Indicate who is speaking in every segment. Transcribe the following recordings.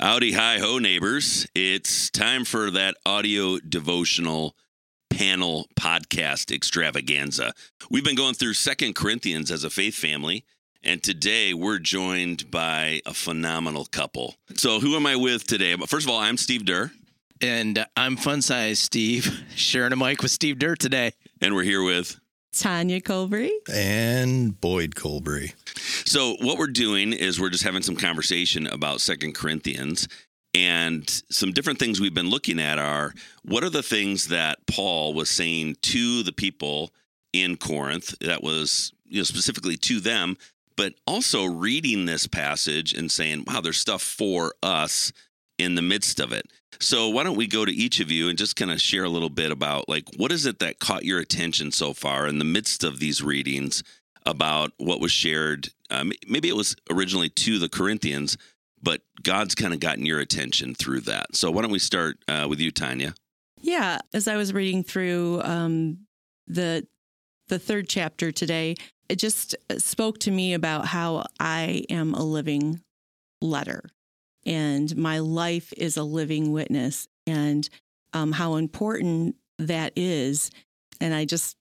Speaker 1: Howdy, hi ho, neighbors. It's time for that audio devotional panel podcast extravaganza. We've been going through Second Corinthians as a faith family, and today we're joined by a phenomenal couple. So, who am I with today? First of all, I'm Steve Deur.
Speaker 2: And I'm fun size Steve, sharing a mic with Steve Deur today.
Speaker 1: And we're here with
Speaker 3: Tanya Colbury
Speaker 4: and Boyd Colbury.
Speaker 1: So what we're doing is we're just having some conversation about Second Corinthians and some different things we've been looking at are what are the things that Paul was saying to the people in Corinth that was you know specifically to them but also reading this passage and saying wow there's stuff for us in the midst of it. So why don't we go to each of you and just kind of share a little bit about like what is it that caught your attention so far in the midst of these readings about what was shared? Um, maybe it was originally to the Corinthians, but God's kind of gotten your attention through that. So why don't we start uh, with you, Tanya?
Speaker 3: Yeah, as I was reading through um, the the third chapter today, it just spoke to me about how I am a living letter and my life is a living witness and um, how important that is. And I just,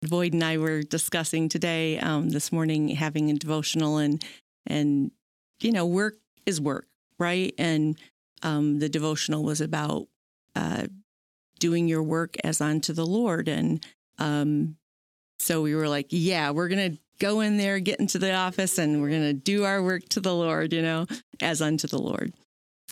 Speaker 3: Boyd and I were discussing today, um, this morning, having a devotional and, and, you know, work is work, right? And um, the devotional was about uh, doing your work as unto the Lord. And um, so we were like, yeah, we're going to go in there, get into the office, and we're going to do our work to the Lord, you know, as unto the Lord.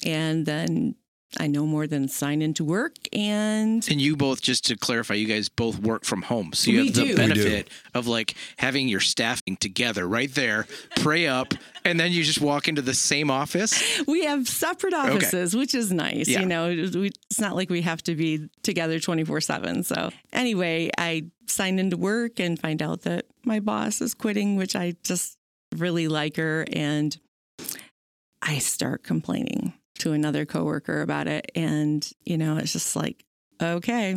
Speaker 3: And then I know more than sign into work and
Speaker 2: And you both just to clarify, you guys both work from home. So you
Speaker 3: We
Speaker 2: have the
Speaker 3: do.
Speaker 2: Benefit of like having your staffing together right there, pray up, and then you just walk into the same office.
Speaker 3: we have separate offices, which is nice.
Speaker 2: Yeah.
Speaker 3: You know, it's not like we have to be together 24 7. So, anyway, I sign into work and find out that my boss is quitting, which I just really like her. And I start complaining to another coworker about it. And, you know, it's just like, okay,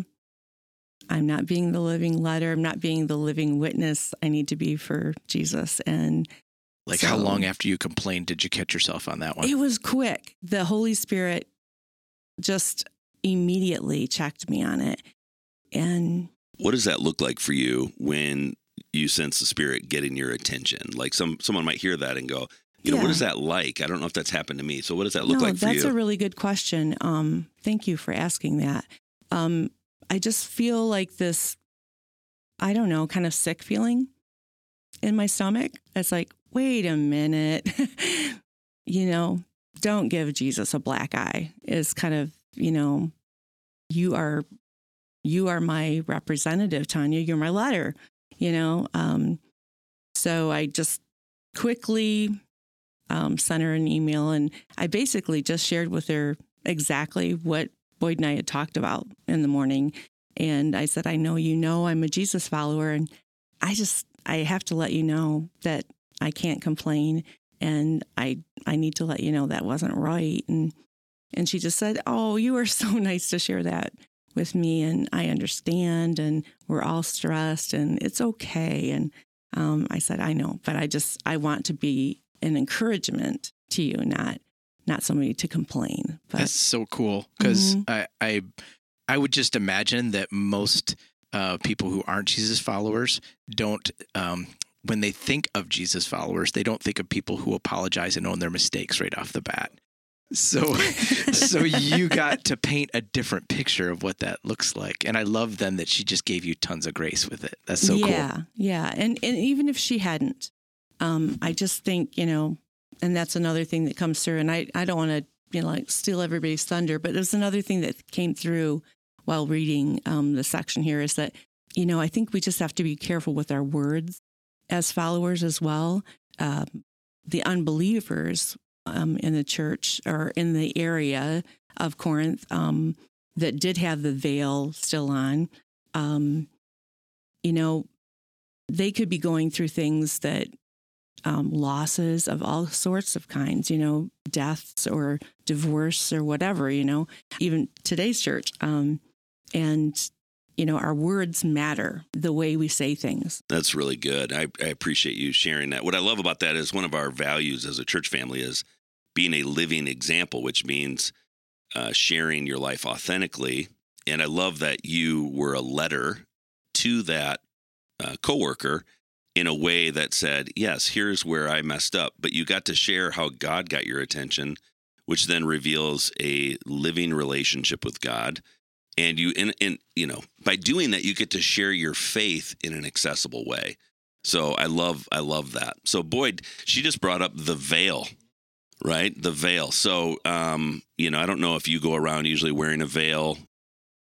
Speaker 3: I'm not being the living letter. I'm not being the living witness I need to be for Jesus. And
Speaker 2: Like how long after you complained did you catch yourself on that one?
Speaker 3: it was quick. The Holy Spirit just immediately checked me on it. And
Speaker 1: What does that look like for you when you sense the Spirit getting your attention? Like some someone might hear that and go, you know, what
Speaker 3: Yeah.
Speaker 1: is that like? I don't know if that's happened to me. So what does that look
Speaker 3: no,
Speaker 1: like for
Speaker 3: that's
Speaker 1: you?
Speaker 3: a really good question. Um, thank you for asking that. Um, I just feel like this, I don't know, kind of sick feeling in my stomach. It's like, wait a minute, you know, don't give Jesus a black eye. Is kind of, you know, you are, you are my representative, Tanya. You're my letter, you know. Um, so I just quickly um, sent her an email and I basically just shared with her exactly what Boyd and I had talked about in the morning. And I said, I know you know I'm a Jesus follower, and I just I have to let you know that I can't complain, and I I need to let you know that wasn't right. And and she just said, Oh, you are so nice to share that with me, and I understand, and we're all stressed, and it's okay. And um, I said, I know, but I just I want to be an encouragement to you, not not somebody to complain. But
Speaker 2: That's so cool because
Speaker 3: Mhm.
Speaker 2: I, I I would just imagine that most uh, people who aren't Jesus followers don't. Um, when they think of Jesus followers, they don't think of people who apologize and own their mistakes right off the bat. So, so you got to paint a different picture of what that looks like, and I love then that she just gave you tons of grace with it. That's so
Speaker 3: yeah,
Speaker 2: cool.
Speaker 3: yeah, and and even if she hadn't, um, I just think you know, and that's another thing that comes through. And I I don't want to you know like steal everybody's thunder, but there's another thing that came through while reading um, the section here is that you know I think we just have to be careful with our words as followers as well. Um, the unbelievers um, in the church or in the area of Corinth um, that did have the veil still on. Um, you know, they could be going through things that um, losses of all sorts of kinds, you know, deaths or divorce or whatever, you know, even today's church. Um, and, you know, our words matter the way we say things.
Speaker 1: That's really good. I, I appreciate you sharing that. What I love about that is one of our values as a church family is being a living example, which means uh, sharing your life authentically. And I love that you were a letter to that uh, coworker in a way that said, "Yes, here's where I messed up," but you got to share how God got your attention, which then reveals a living relationship with God. And you, and, and you know, by doing that, you get to share your faith in an accessible way. So I love, I love that. So Boyd, she just brought up the veil, right? The veil. So, um, you know, I don't know if you go around usually wearing a veil.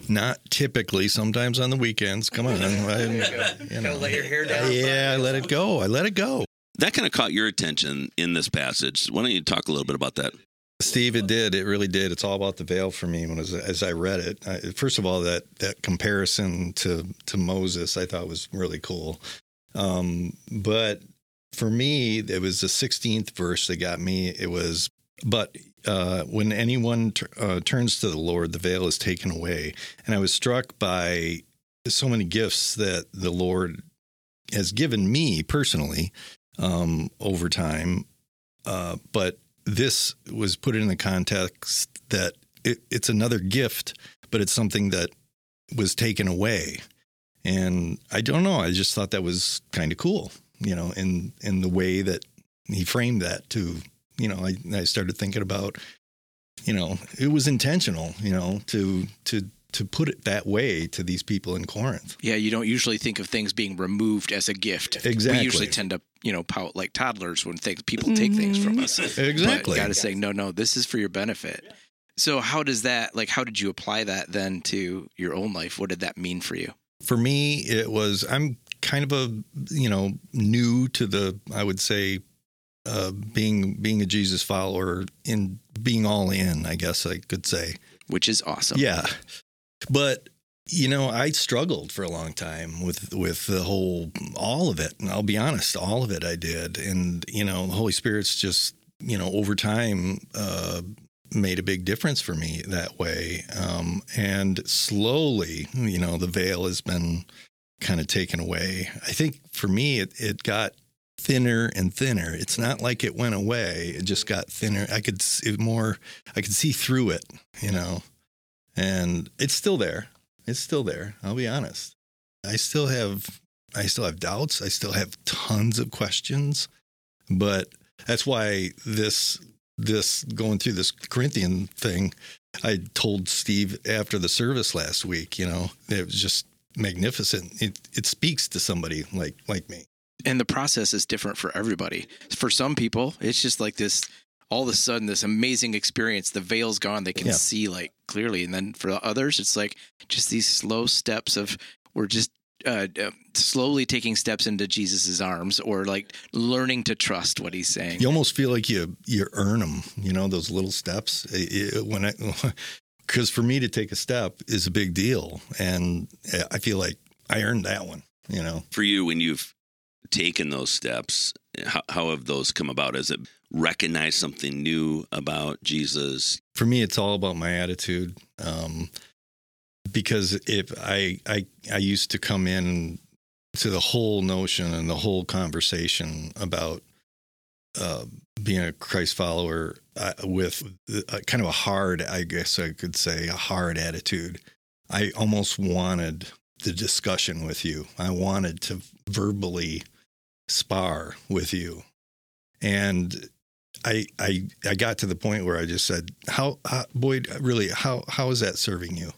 Speaker 4: Not typically. Sometimes on the weekends. Come on, I, you know.
Speaker 2: let your hair down.
Speaker 4: Yeah, I let it go. I let it go.
Speaker 1: That kind of caught your attention in this passage. Why don't you talk a little bit about that?
Speaker 4: Steve, it did. It really did. It's all about the veil for me when as, as I read it. I, first of all, that that comparison to to Moses, I thought was really cool. Um, but for me, it was the 16th verse that got me. It was, but uh, when anyone t- uh, turns to the Lord, the veil is taken away. And I was struck by so many gifts that the Lord has given me personally um, over time. Uh, but this was put in the context that it, it's another gift, but it's something that was taken away. And I don't know. I just thought that was kind of cool, you know, in in the way that he framed that to, you know, I, I started thinking about, you know, it was intentional, you know, to to to put it that way to these people in Corinth.
Speaker 2: Yeah, you don't usually think of things being removed as a gift.
Speaker 4: Exactly.
Speaker 2: We usually tend to, you know, pout like toddlers when things, people take things from us. Mm-hmm.
Speaker 4: Exactly.
Speaker 2: But God is saying, no, no, this is for your benefit. So how does that, like, how did you apply that then to your own life? What did that mean for you?
Speaker 4: For me, it was I'm kind of a you know new to the I would say uh, being being a Jesus follower in being all in. I guess I could say.
Speaker 2: Which is awesome.
Speaker 4: Yeah, but you know, I struggled for a long time with with the whole all of it. And I'll be honest, all of it I did. And you know, the Holy Spirit's just you know over time uh, made a big difference for me that way. Um, and slowly, you know, the veil has been kind of taken away. I think for me, it it got thinner and thinner. It's not like it went away. It just got thinner. I could see more. I could see through it. You know and it's still there. It's still there. I'll be honest. I still have I still have doubts. I still have tons of questions, but that's why this this going through this Corinthian thing. I told Steve after the service last week. You know, it was just magnificent. It it speaks to somebody like like me.
Speaker 2: And the process is different for everybody. For some people, it's just like this all of a sudden this amazing experience the veil's gone they can
Speaker 4: Yeah.
Speaker 2: see like clearly and then for others it's like just these slow steps of we're just uh, uh, slowly taking steps into jesus's arms or like learning to trust what he's saying
Speaker 4: You almost feel like you you earn them. You know those little steps. It- it- when I because for me to take a step is a big deal, and I feel like I earned that one. You know,
Speaker 1: For you, when you've taken those steps, how, how have those come about? Is it recognize something new about Jesus?
Speaker 4: for me it's all about my attitude. Um, because if I I I used to come in to the whole notion and the whole conversation about uh, being a Christ follower uh, with a, kind of a hard, I guess I could say, a hard attitude. I almost wanted the discussion with you. I wanted to verbally spar with you, and I I I got to the point where I just said, "How, how Boyd? Really? How how is that serving you?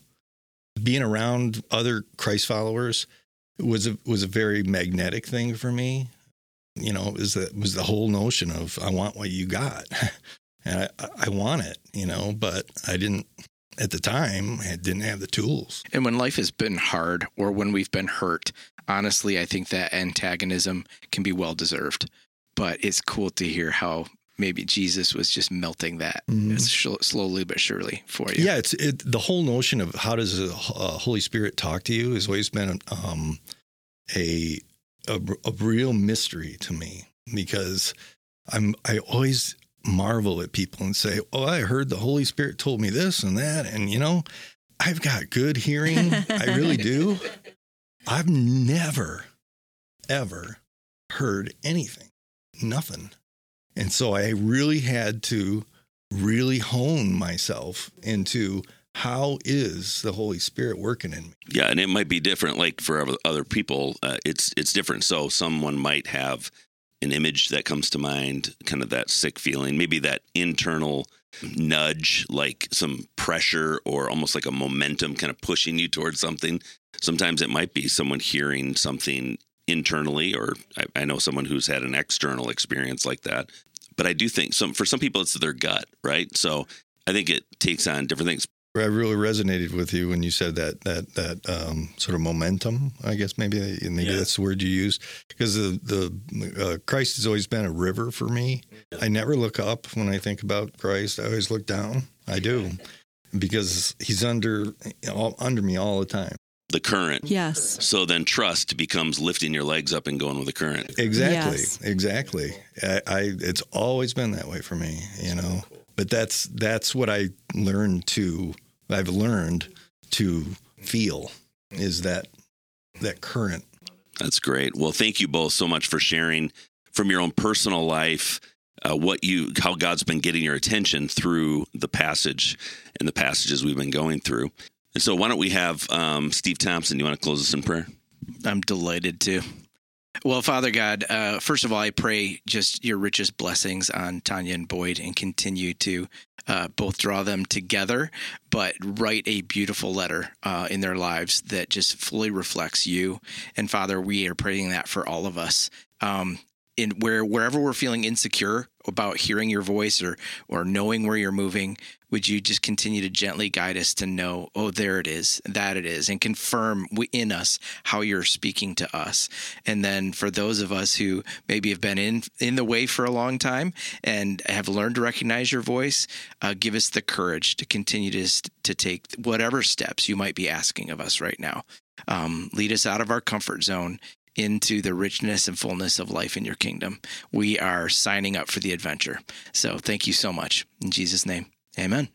Speaker 4: Being around other Christ followers was a was a very magnetic thing for me. You know, it was the was the whole notion of I want what you got, and I I want it. You know, but I didn't at the time. I didn't have the tools.
Speaker 2: and when life has been hard or when we've been hurt honestly i think that antagonism can be well deserved but it's cool to hear how maybe jesus was just melting that sh- slowly but surely for you
Speaker 4: Yeah, it's it, the whole notion of how does the uh, Holy Spirit talk to you has always been um, a, a a real mystery to me because I'm I always marvel at people and say, "Oh, I heard the Holy Spirit told me this and that," and you know, I've got good hearing, I really do. I've never, ever heard anything, nothing, and so I really had to really hone myself into how is the Holy Spirit working in me.
Speaker 1: Yeah, and it might be different. Like for other- other people, uh, it's it's different. So someone might have an image that comes to mind, kind of that sick feeling, maybe that internal nudge, like some pressure or almost like a momentum, kind of pushing you towards something. Sometimes it might be someone hearing something internally, or I, I know someone who's had an external experience like that. But I do think some for some people it's their gut, right? So I think it takes on different things.
Speaker 4: I really resonated with you when you said that that that um, sort of momentum. I guess maybe maybe
Speaker 1: Yeah.
Speaker 4: that's the word you use because the the uh, Christ has always been a river for me. I never look up when I think about Christ. I always look down. I do because He's under all, under me all the time.
Speaker 1: The current.
Speaker 3: Yes.
Speaker 1: So then trust becomes lifting your legs up and going with the current.
Speaker 4: Exactly,
Speaker 3: Yes.
Speaker 4: exactly. I, I it's always been that way for me. You know, but that's that's what I learned to. I've learned to feel is that that current
Speaker 1: That's great. Well, thank you both so much for sharing from your own personal life uh, what you how God's been getting your attention through the passage and the passages we've been going through. And so, why don't we have um, Steve Thompson? You want to close us in prayer?
Speaker 2: I'm delighted to. Well, Father God, uh, first of all, I pray just your richest blessings on Tanya and Boyd and continue to uh, both draw them together, but write a beautiful letter uh, in their lives that just fully reflects you. And Father, we are praying that for all of us. Um, in where wherever we're feeling insecure about hearing your voice or or knowing where you're moving, would you just continue to gently guide us to know, oh, there it is, that it is, and confirm in us how you're speaking to us. And then for those of us who maybe have been in in the way for a long time and have learned to recognize your voice, uh, give us the courage to continue to to take whatever steps you might be asking of us right now. Um, lead us out of our comfort zone into the richness and fullness of life in your kingdom. We are signing up for the adventure. So thank you so much. In Jesus' name, amen.